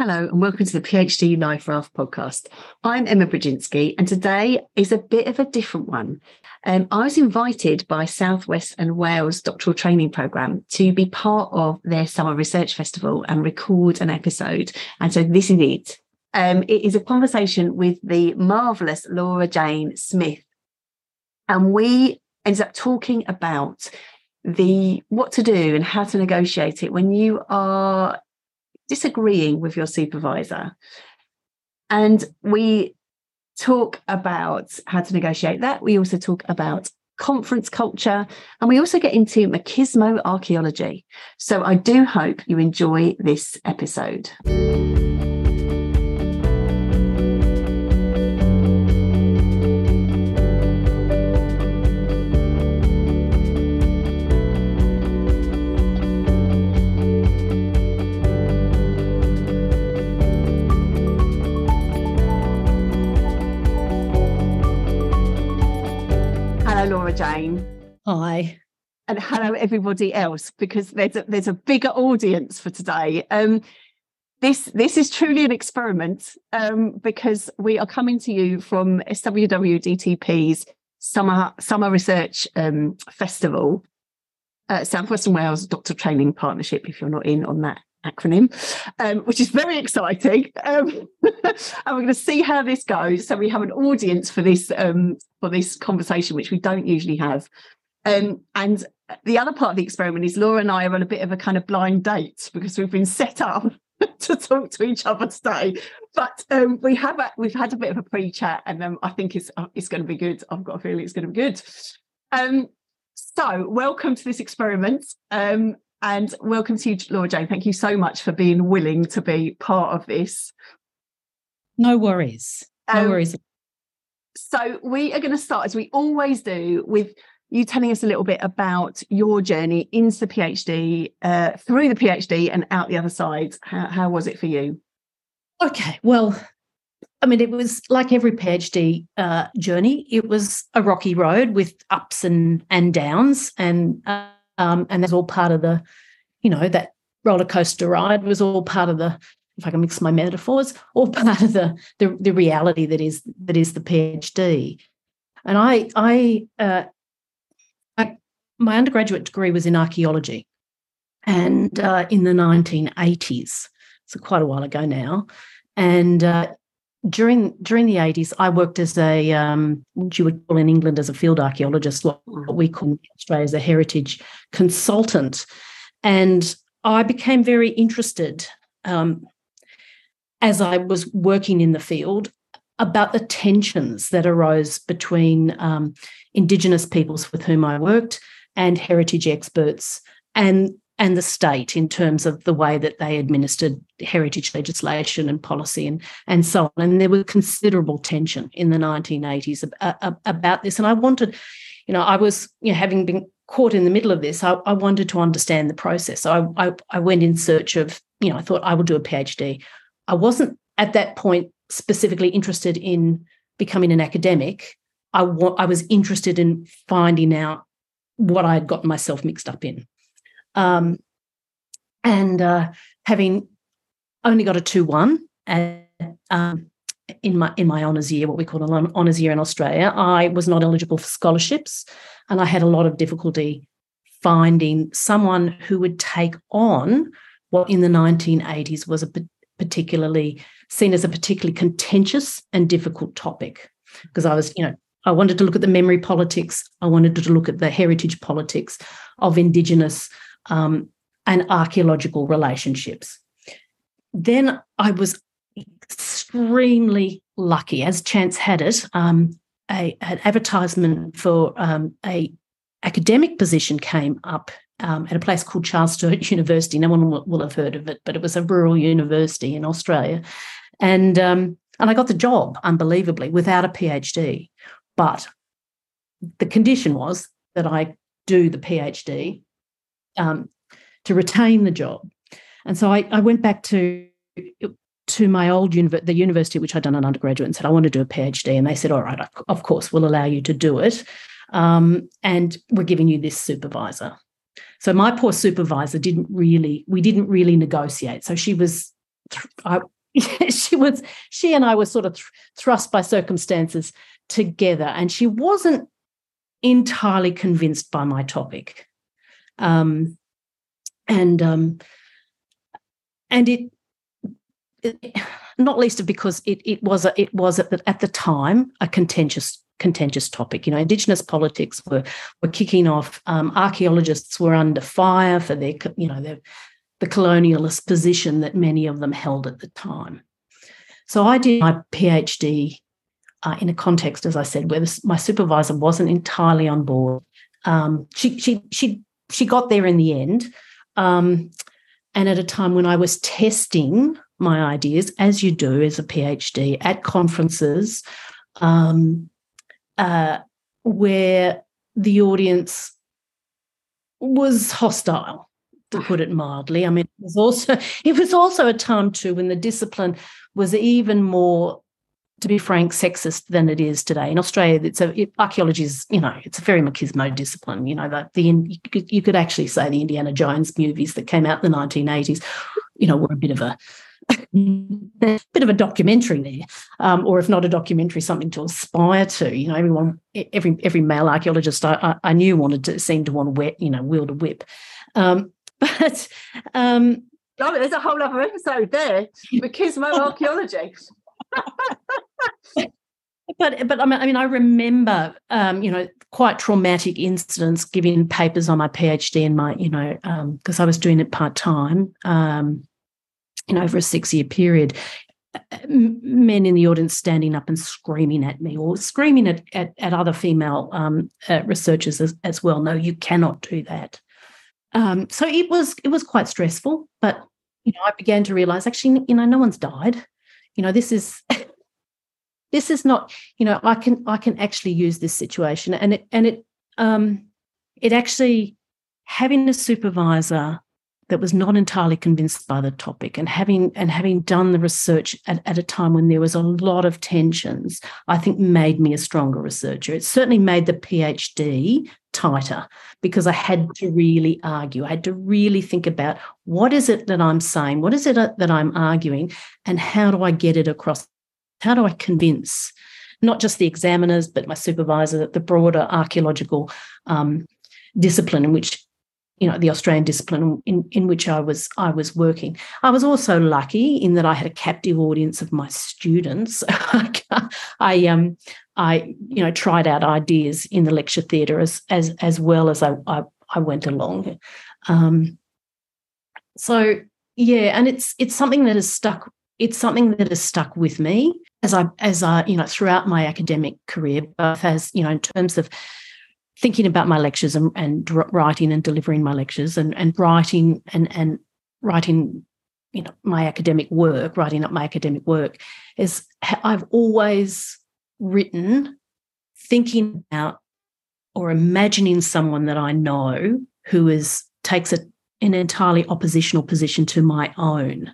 Hello, and welcome to the PhD Life Raft podcast. I'm Emma Brodzinski, and today is a bit of a different one. Um, I was invited by Southwest and Wales Doctoral Training Programme to be part of their Summer Research Festival and record an episode. And so this is it. Um, it is a conversation with the marvellous Laurajane Smith. And we ended up talking about the what to do and how to negotiate it when you are disagreeing with your supervisor. And we talk about how to negotiate that. We also talk about conference culture, and we also get into machismo archaeology. So I do hope you enjoy this episode. And hello, everybody else, because there's a, there's a bigger audience for today. Um, this this is truly an experiment um, because we are coming to you from SWWDTP's summer summer research um, festival, uh, Southwestern Wales Doctor Training Partnership. If you're not in on that acronym, um, which is very exciting. Um, and we're going to see how this goes. So we have an audience for this um, for this conversation, which we don't usually have. Um, and the other part of the experiment is Laura and I are on a bit of a kind of blind date because we've been set up to talk to each other today. But um, we have a, we've had a bit of a pre chat, and um, I think it's uh, it's going to be good. I've got a feeling it's going to be good. Um, so, welcome to this experiment. Um, and welcome to you, Laurajane. Thank you so much for being willing to be part of this. No worries. No um, worries. So, we are going to start, as we always do, with you telling us a little bit about your journey into the PhD, uh, through the PhD, and out the other side. How, how was it for you? Okay. Well, I mean, it was like every PhD uh, journey. It was a rocky road with ups and and downs, and um, and that's all part of the, you know, that roller coaster ride was all part of the, if I can mix my metaphors, all part of the the, the reality that is that is the PhD. And I I, uh, my undergraduate degree was in archaeology, and uh, in the 1980s, so quite a while ago now, and uh, during during the 80s, I worked as a um, what you would call in England as a field archaeologist, what we call in Australia as a heritage consultant, and I became very interested um, as I was working in the field about the tensions that arose between um, Indigenous peoples with whom I worked and heritage experts, and and the state in terms of the way that they administered heritage legislation and policy and, and so on. And there was considerable tension in the 1980s about this. And I wanted, you know, I was, you know, having been caught in the middle of this, I, I wanted to understand the process. So I, I, I went in search of, you know, I thought I will do a PhD. I wasn't at that point specifically interested in becoming an academic. I, wa- I was interested in finding out what I had gotten myself mixed up in. Um, and uh, having only got a 2 1 um, in my in my honours year, what we call an honours year in Australia, I was not eligible for scholarships, and I had a lot of difficulty finding someone who would take on what in the 1980s was a particularly seen as a particularly contentious and difficult topic because I was, you know, I wanted to look at the memory politics, I wanted to look at the heritage politics of Indigenous um, and archaeological relationships. Then I was extremely lucky, as chance had it, um, a, an advertisement for um, a academic position came up um, at a place called Charles Sturt University. No one will, have heard of it, but it was a rural university in Australia, and um, and I got the job unbelievably without a PhD, but the condition was that I do the PhD um, to retain the job. And so I, I went back to to my old univer- the university which I'd done an undergraduate and said I want to do a PhD, and they said, "All right, of course, we'll allow you to do it, um, and we're giving you this supervisor." So my poor supervisor didn't really we didn't really negotiate. So she was I, she was she and I were sort of thrust by circumstances together, and she wasn't entirely convinced by my topic, um, and um, and it, it, not least of because it it was a, it was at the, at the time a contentious contentious topic. You know, Indigenous politics were were kicking off. Um, archaeologists were under fire for their you know their the colonialist position that many of them held at the time. So I did my PhD uh, in a context, as I said, where this, my supervisor wasn't entirely on board. Um, she she she she got there in the end, um, and at a time when I was testing my ideas, as you do as a PhD at conferences, um, uh, where the audience was hostile to put it mildly. I mean, it was also it was also a time too when the discipline was even more, to be frank, sexist than it is today. In Australia, it's a it, archaeology is you know it's a very machismo discipline. You know the, the you could, you could actually say the Indiana Jones movies that came out in the nineteen eighties, you know, were a bit of a bit of a documentary there, um, or if not a documentary, something to aspire to. You know, everyone, every every male archaeologist I, I, knew wanted to seem to want to wet, you know, wield a whip. Um, But um, oh, there's a whole other episode there, machismo archaeology. but but I mean, I mean, I remember, um, you know, quite traumatic incidents giving papers on my PhD and my, you know, because um, I was doing it part time, um, you know, over a six year period. Men in the audience standing up and screaming at me, or screaming at at, at other female um, uh, researchers as, as well. No, you cannot do that. Um, so it was it was quite stressful, but you know, I began to realize actually, you know, no one's died. You know, this is this is not, you know, I can I can actually use this situation. And it and it um it actually having a supervisor that was not entirely convinced by the topic and having and having done the research at, at a time when there was a lot of tensions i think made me a stronger researcher. It certainly made the phd tighter because i had to really argue. I had to really think about what is it that i'm saying? What is it that i'm arguing? And how do i get it across how do i convince not just the examiners but my supervisor the broader archaeological um, discipline in which you know the Australian discipline in, in which I was I was working. I was also lucky in that I had a captive audience of my students. I um I you know tried out ideas in the lecture theatre as as as well as I I, I went along. Um, so yeah, and it's it's something that has stuck. It's something that has stuck with me as I as I you know throughout my academic career, both as you know in terms of thinking about my lectures and, and writing and delivering my lectures and, and writing and, and writing you know my academic work writing up my academic work is i've always written thinking about or imagining someone that i know who is takes a an entirely oppositional position to my own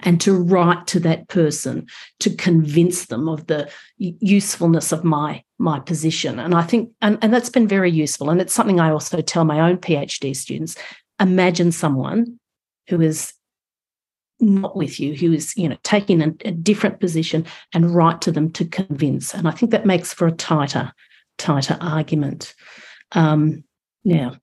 and to write to that person to convince them of the usefulness of my my position. And i think and, and that's been very useful. And it's something i also tell my own phd students. Imagine someone who is not with you who is you know taking a, a different position and write to them to convince. And i think that makes for a tighter tighter argument. Um yeah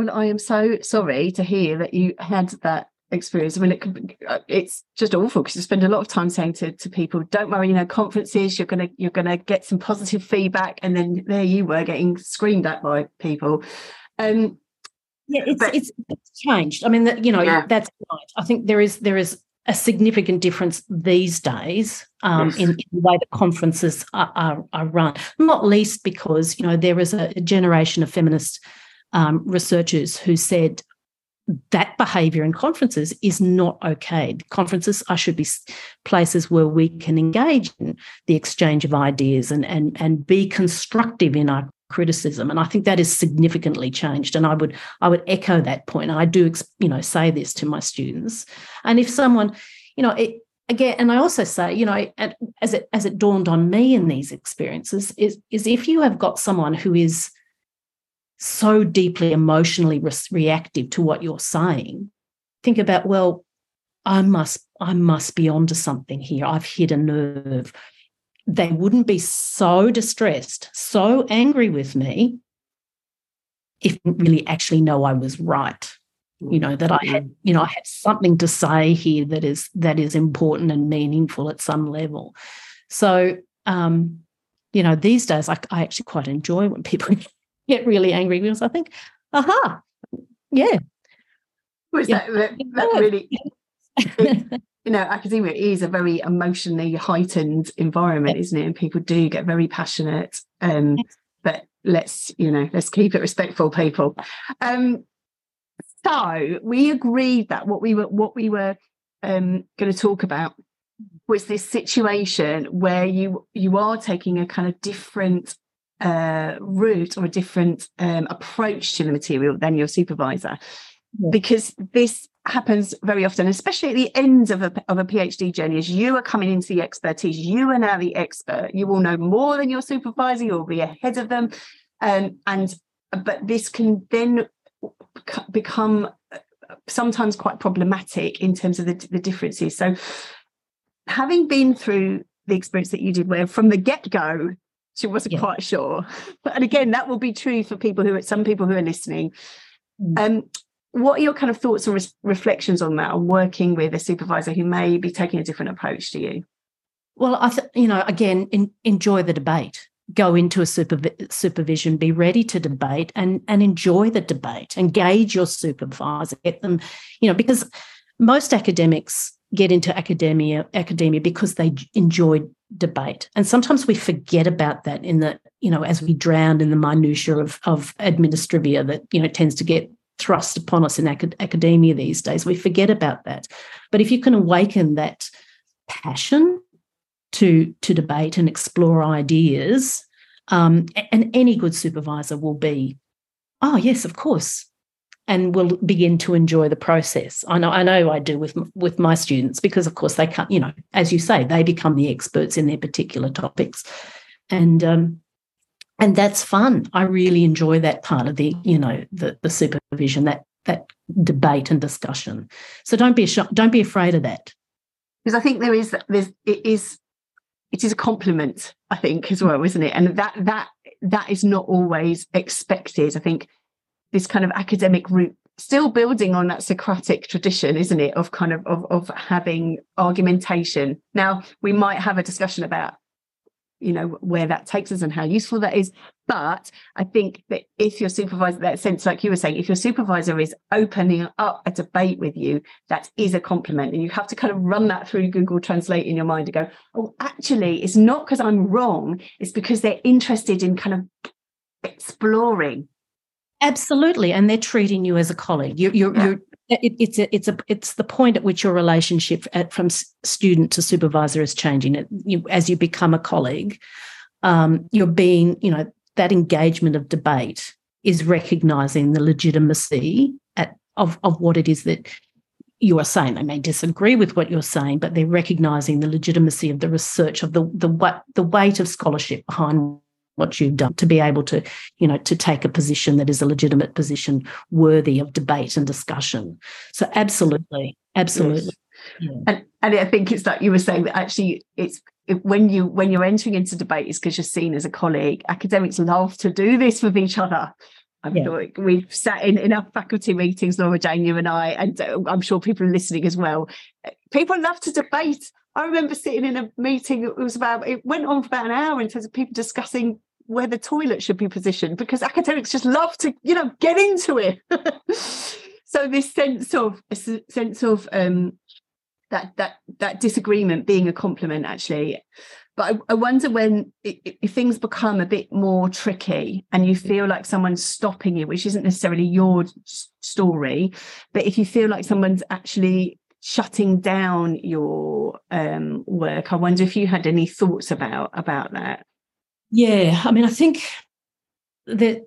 well, I am so sorry to hear that you had that experience. I mean, it could, uh, it's just awful because you spend a lot of time saying to, to people, "Don't worry, you know, conferences, you're gonna you're gonna get some positive feedback," and then there you were getting screamed at by people. Um, yeah, it's, but, it's, it's changed. I mean, that you know, yeah. that's right. I think there is there is a significant difference these days um, yes. in, in, the way that conferences are, are, are, run. Not least because you know there is a, a generation of feminists um, researchers who said that behavior in conferences is not okay. Conferences are, should be places where we can engage in the exchange of ideas and, and, and be constructive in our criticism. And I think that has significantly changed. And I would I would echo that point. I do you know say this to my students. And if someone, you know, it, again, and I also say, you know, as it as it dawned on me in these experiences, is is if you have got someone who is so deeply emotionally re- reactive to what you're saying, think about, well, I must, I must be onto something here. I've hit a nerve. They wouldn't be so distressed, so angry with me if really actually know I was right. You know, that I had, you know, I had something to say here that is that is important and meaningful at some level. So um, you know, these days I, I actually quite enjoy when people get really angry because I think, aha, yeah. Was yeah. that, that, that really, it, you know, academia is a very emotionally heightened environment, isn't it? And people do get very passionate. Um, but let's, you know, let's keep it respectful, people. Um, so we agreed that what we were what we were um, going to talk about was this situation where you you are taking a kind of different uh, route or a different um, approach to the material than your supervisor. Yeah. because this happens very often especially at the end of a, of a phd journey as you are coming into the expertise you are now the expert. You will know more than your supervisor you'll be ahead of them. Um, and but this can then become uh, sometimes quite problematic in terms of the, the differences. So having been through the experience that you did where from the get-go she wasn't yeah. quite sure. And again that will be true for people who are some people who are listening. Mm. um what are your kind of thoughts and re- reflections on that on working with a supervisor who may be taking a different approach to you? Well i th- you know again in, enjoy the debate. Go into a supervi- supervision be ready to debate and and enjoy the debate. Engage your supervisor get them you know because most academics get into academia academia because they enjoy debate. And sometimes we forget about that in the you know as we drown in the minutia of of administrivia that you know tends to get thrust upon us in acad- academia these days. We forget about that. But if you can awaken that passion to to debate and explore ideas um, and any good supervisor will be oh yes of course and will begin to enjoy the process. I know, I know, I do with with my students because, of course, they can't. You know, as you say, they become the experts in their particular topics, and um, and that's fun. I really enjoy that part of the, you know, the the supervision, that that debate and discussion. So don't be don't be afraid of that. Because I think there is there's it is it is a compliment, I think, as well, isn't it? And that that that is not always expected. I think this kind of academic route still building on that Socratic tradition, isn't it, of kind of, of of having argumentation. Now we might have a discussion about, you know, where that takes us and how useful that is. But I think that if your supervisor, that sense, like you were saying, if your supervisor is opening up a debate with you, that is a compliment. And you have to kind of run that through Google Translate in your mind and go, oh, actually, it's not because I'm wrong, it's because they're interested in kind of exploring Absolutely, and they're treating you as a colleague. You're, you're, yeah. you're it, it's a, it's a, it's the point at which your relationship at, from student to supervisor is changing. It, you, as you become a colleague, um, you're being, you know, that engagement of debate is recognizing the legitimacy at, of of what it is that you are saying. They may disagree with what you're saying, but they're recognizing the legitimacy of the research of the the the weight of scholarship behind what you've done to be able to you know to take a position that is a legitimate position worthy of debate and discussion so absolutely absolutely yes. yeah. and, and i think it's like you were saying that actually it's when you when you're entering into debate is because you're seen as a colleague academics love to do this with each other I'm yeah. sure we've sat in, our faculty meetings, Laurajane, you and I, and uh, I'm sure people are listening as well. People love to debate. I remember sitting in a meeting, it was about, it went on for about an hour in terms of people discussing where the toilet should be positioned because academics just love to, you know, get into it. so this sense of a sense of um, that that that disagreement being a compliment actually. But I, I wonder when if things become a bit more tricky and you feel like someone's stopping you, which isn't necessarily your story, but if you feel like someone's actually shutting down your um, work, I wonder if you had any thoughts about about that. Yeah, I mean, I think that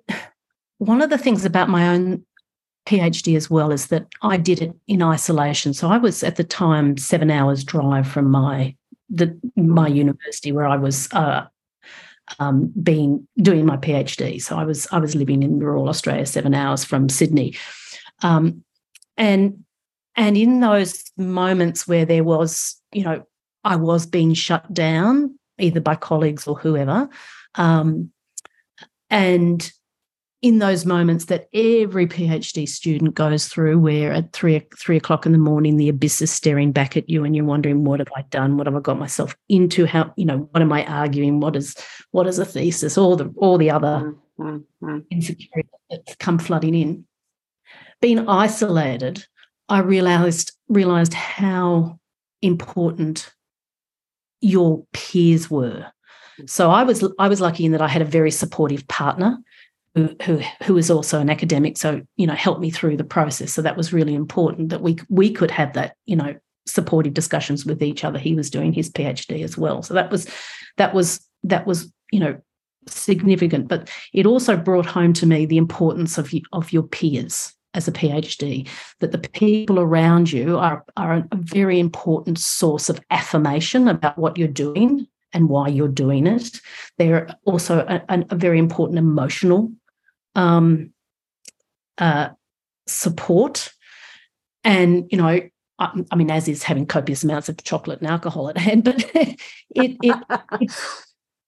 one of the things about my own PhD as well is that I did it in isolation. So I was at the time seven hours drive from my the my university where I was uh, um, being doing my PhD. So I was I was living in rural Australia, seven hours from Sydney, um, and and in those moments where there was, you know, I was being shut down either by colleagues or whoever, um, and in those moments that every PhD student goes through, where at three three o'clock in the morning the abyss is staring back at you, and you're wondering, what have I done? What have I got myself into? How you know what am I arguing? What is what is a thesis? All the all the other mm-hmm. insecurities that come flooding in. Being isolated, I realized realized how important your peers were. Mm. So I was I was lucky in that I had a very supportive partner who, who who is also an academic so you know helped me through the process. So that was really important that we we could have that you know supportive discussions with each other. He was doing his phd as well. So that was that was that was you know significant. But it also brought home to me the importance of of your peers as a phd that the people around you are are a very important source of affirmation about what you're doing and why you're doing it they're also a, a very important emotional um, uh, support. And, you know, I, I, mean, as is having copious amounts of chocolate and alcohol at hand, but it, it, it,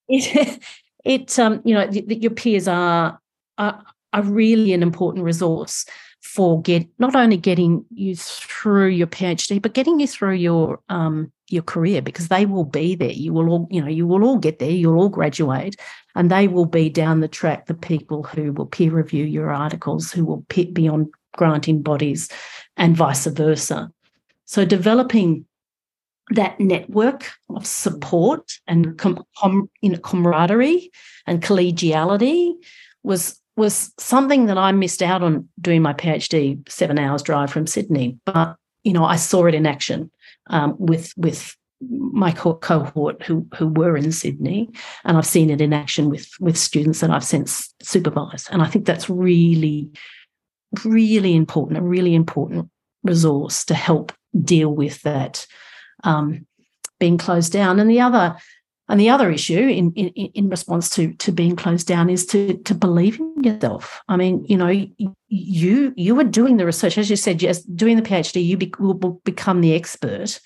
it, it, um, you know, your peers are, are, are really an important resource for get not only getting you through your PhD, but getting you through your um, your career because they will be there. You will all, you know, you will all get there. You'll all graduate, and they will be down the track the people who will peer review your articles, who will be on granting bodies, and vice versa. So developing that network of support and com, com, you know, camaraderie and collegiality was was something that I missed out on doing my PhD seven hours drive from Sydney. But you know, I saw it in action um, with with my co- cohort who who were in Sydney, and I've seen it in action with with students that I've since supervised. And I think that's really, really important, a really important resource to help deal with that um, being closed down. And the other and the other issue in, in, in response to, to being closed down is to, to believe in yourself. I mean, you know, you you were doing the research, as you said, yes, doing the PhD, you be, will become the expert.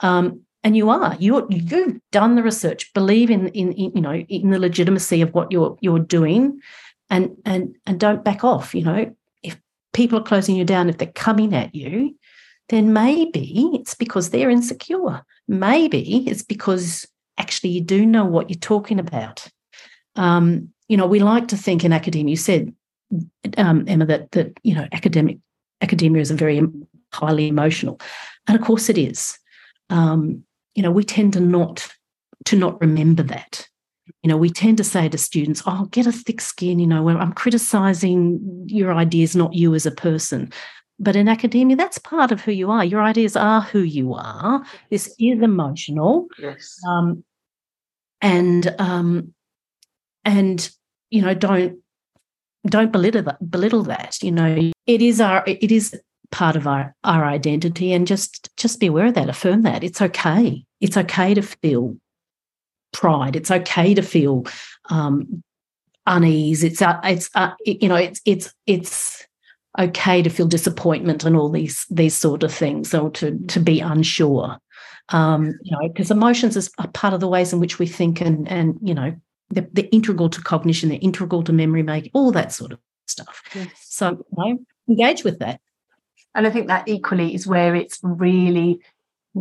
Um, and you are. You you've done the research. Believe in, in, in you know in the legitimacy of what you're you're doing. And and and don't back off you know. If people are closing you down if they're coming at you then maybe it's because they're insecure. Maybe it's because actually you do know what you're talking about. Um, you know, we like to think in academia. You said, um, Emma, that that you know, academic academia is a very highly emotional, and of course it is. Um, you know, we tend to not to not remember that. You know, we tend to say to students, "Oh, get a thick skin." You know, I'm criticizing your ideas, not you as a person. But in academia, that's part of who you are. Your ideas are who you are. This is emotional. Yes. Um, and um, and you know don't don't belittle that belittle that you know. It is our it is part of our our identity and just just be aware of that affirm that. It's okay. It's okay to feel pride. It's okay to feel um unease. It's uh, it's uh, you know it's it's it's okay to feel disappointment and all these these sort of things or to to be unsure um, you know, because emotions is a part of the ways in which we think and and you know they're, they're integral to cognition, they're integral to memory making, all that sort of stuff. Yes. So you know, engage with that. And I think that equally is where it's really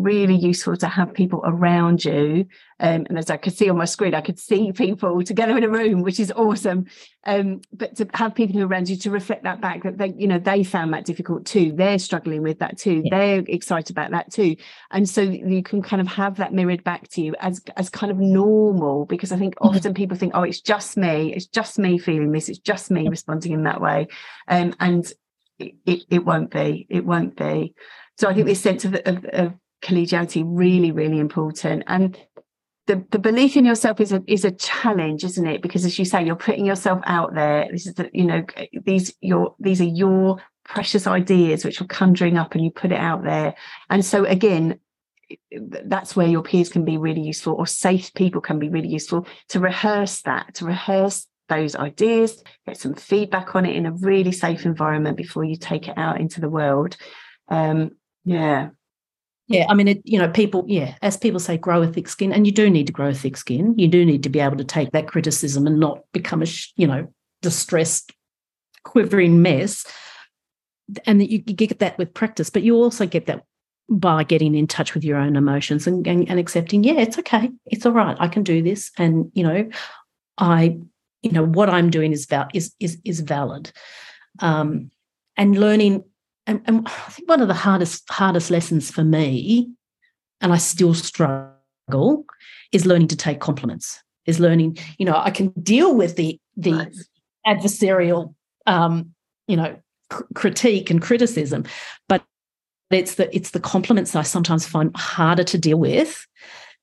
really useful to have people around you. Um, and as I could see on my screen, I could see people together in a room, which is awesome. Um, but to have people who are around you to reflect that back that they, you know, they found that difficult too. They're struggling with that too. Yeah. They're excited about that too. And so you can kind of have that mirrored back to you as as kind of normal because I think often people think, oh, it's just me, it's just me feeling this, it's just me responding in that way. Um, and it, it, it won't be, it won't be. So I think this sense of, of, of collegiality really, really important. And the, the belief in yourself is a is a challenge, isn't it? Because as you say, you're putting yourself out there. This is the, you know, these your these are your precious ideas which are conjuring up and you put it out there. And so again, that's where your peers can be really useful or safe people can be really useful to rehearse that, to rehearse those ideas, get some feedback on it in a really safe environment before you take it out into the world. Um, Yeah. Yeah, I mean, it, you know, people, yeah, as people say, grow a thick skin, and you do need to grow a thick skin. You do need to be able to take that criticism and not become a, you know, distressed, quivering mess. And that you, you get that with practice, but you also get that by getting in touch with your own emotions and, and, and accepting, yeah, it's okay, it's all right, I can do this, and you know, I, you know, what I'm doing is val- is is is valid, um, and learning and, and I think one of the hardest hardest lessons for me, and I still struggle, is learning to take compliments. Is learning, you know, I can deal with the the adversarial, um, you know, cr- critique and criticism, but it's the it's the compliments I sometimes find harder to deal with,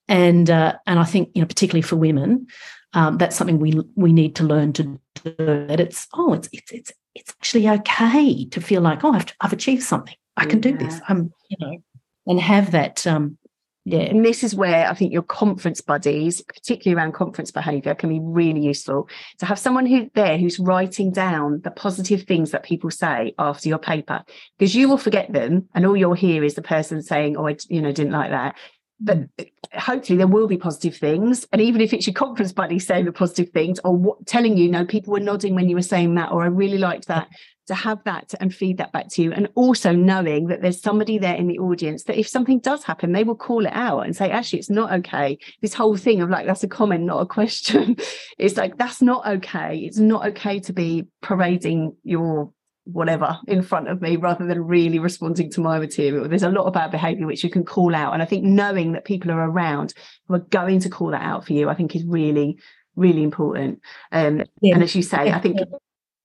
and uh, and I think you know particularly for women, um, that's something we we need to learn to do. That it's oh it's it's it's it's actually okay to feel like, oh, I've, I've achieved something. I can yeah. do this. I'm, you know, and have that. Um, yeah. And this is where I think your conference buddies, particularly around conference behavior, can be really useful to have someone who there who's writing down the positive things that people say after your paper, because you will forget them, and all you'll hear is the person saying, "Oh, I, you know, didn't like that." But mm. hopefully there will be positive things and even if it's your conference buddy saying the positive things or what, telling you, no, people were nodding when you were saying that or i really liked that to have that and feed that back to you and also knowing that there's somebody there in the audience that if something does happen they will call it out and say actually it's not okay. This whole thing of like that's a comment not a question. It's like that's not okay. It's not okay to be parading your whatever in front of me rather than really responding to my material. There's a lot about behavior which you can call out. And I think knowing that people are around who are going to call that out for you, I think is really, really important. Um, yeah. And as you say, yeah. I think.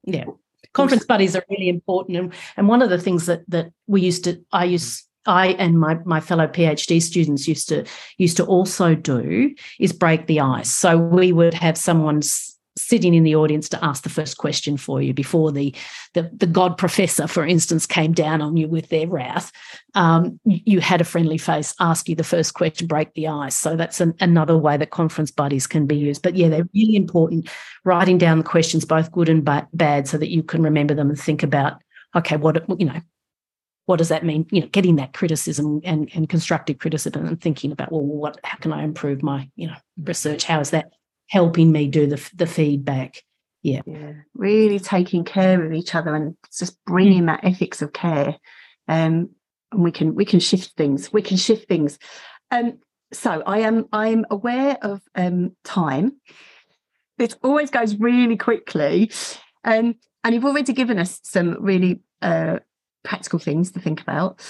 Yeah. Conference buddies are really important. And, and one of the things that that we used to, I used I and my my fellow PhD students used to used to also do is break the ice. So we would have someone's sitting in the audience to ask the first question for you before the the, the god professor for instance came down on you with their wrath. Um, you had a friendly face ask you the first question break the ice. So that's an, another way that conference buddies can be used. But yeah they're really important writing down the questions both good and ba- bad so that you can remember them and think about okay what you know what does that mean? You know getting that criticism and, and constructive criticism and thinking about well what how can i improve my you know research? How is that helping me do the, the feedback. Yeah. yeah. Really taking care of each other and just bringing mm. that ethics of care. Um, and we can we can shift things. We can shift things. Um, so I am I am aware of um, time. It always goes really quickly. Um, and you've already given us some really uh, practical things to think about.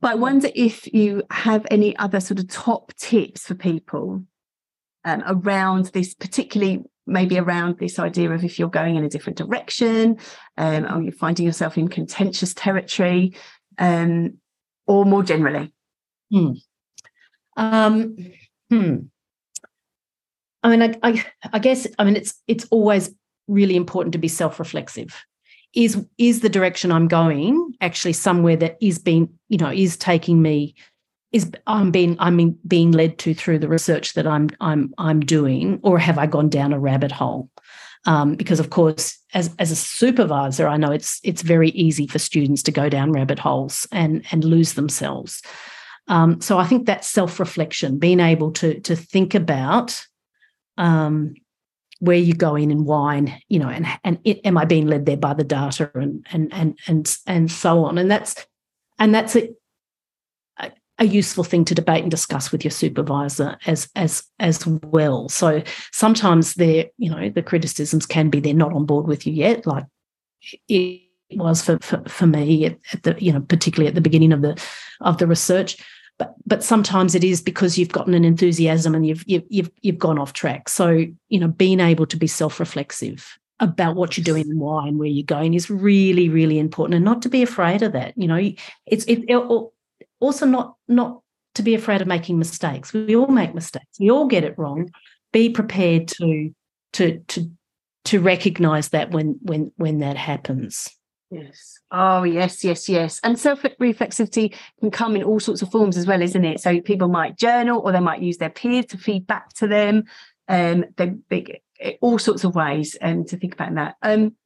But I wonder if you have any other sort of top tips for people um, around this, particularly maybe around this idea of if you're going in a different direction, um, or you're finding yourself in contentious territory, um, or more generally? Hmm. Um, hmm. I mean, I, I, I guess I mean it's it's always really important to be self-reflexive. Is is the direction I'm going actually somewhere that is being you know is taking me is I'm being I'm being led to through the research that I'm I'm I'm doing, or have I gone down a rabbit hole? Um, because of course, as as a supervisor, I know it's it's very easy for students to go down rabbit holes and and lose themselves. Um, so I think that self reflection, being able to to think about um, where you're going and why, and you know, and and it, am I being led there by the data and and and and and so on, and that's and that's it a useful thing to debate and discuss with your supervisor as as as well. So sometimes there, you know, the criticisms can be they're not on board with you yet, like it was for for, for me at, at, the you know particularly at the beginning of the of the research. But but sometimes it is because you've gotten an enthusiasm and you've you've you've, you've gone off track. So you know, being able to be self reflexive about what you're doing and why and where you're going is really really important and not to be afraid of that you know it's it, it also not not to be afraid of making mistakes. We all make mistakes. We all get it wrong. Be prepared to to to to recognize that when when when that happens. Yes. Oh, yes, yes, yes. And self reflexivity can come in all sorts of forms as well, isn't it? So people might journal or they might use their peers to feed back to them. Um, they, they, all sorts of ways and um, to think about that. Um,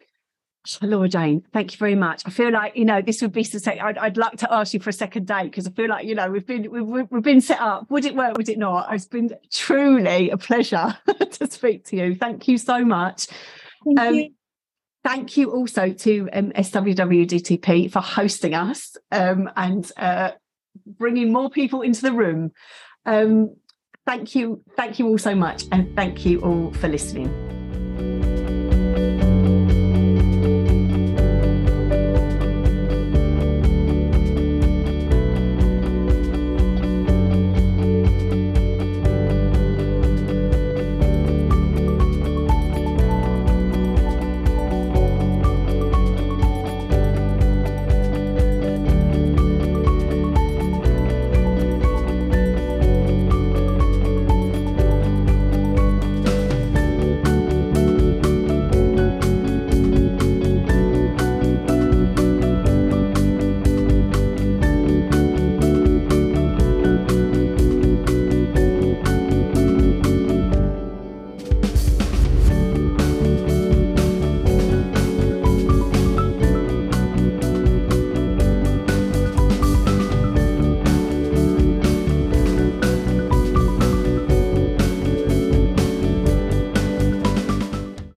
Laurajane, thank you very much. I feel like you know this would be. I'd, I'd like to ask you for a second date because I feel like you know we've been we've, we've been set up. Would it work? Would it not? It's been truly a pleasure to speak to you. Thank you so much. Thank um, you. Thank you also to um, SWWDTP for hosting us um, and uh, bringing more people into the room. Um, thank you, thank you all so much, and thank you all for listening.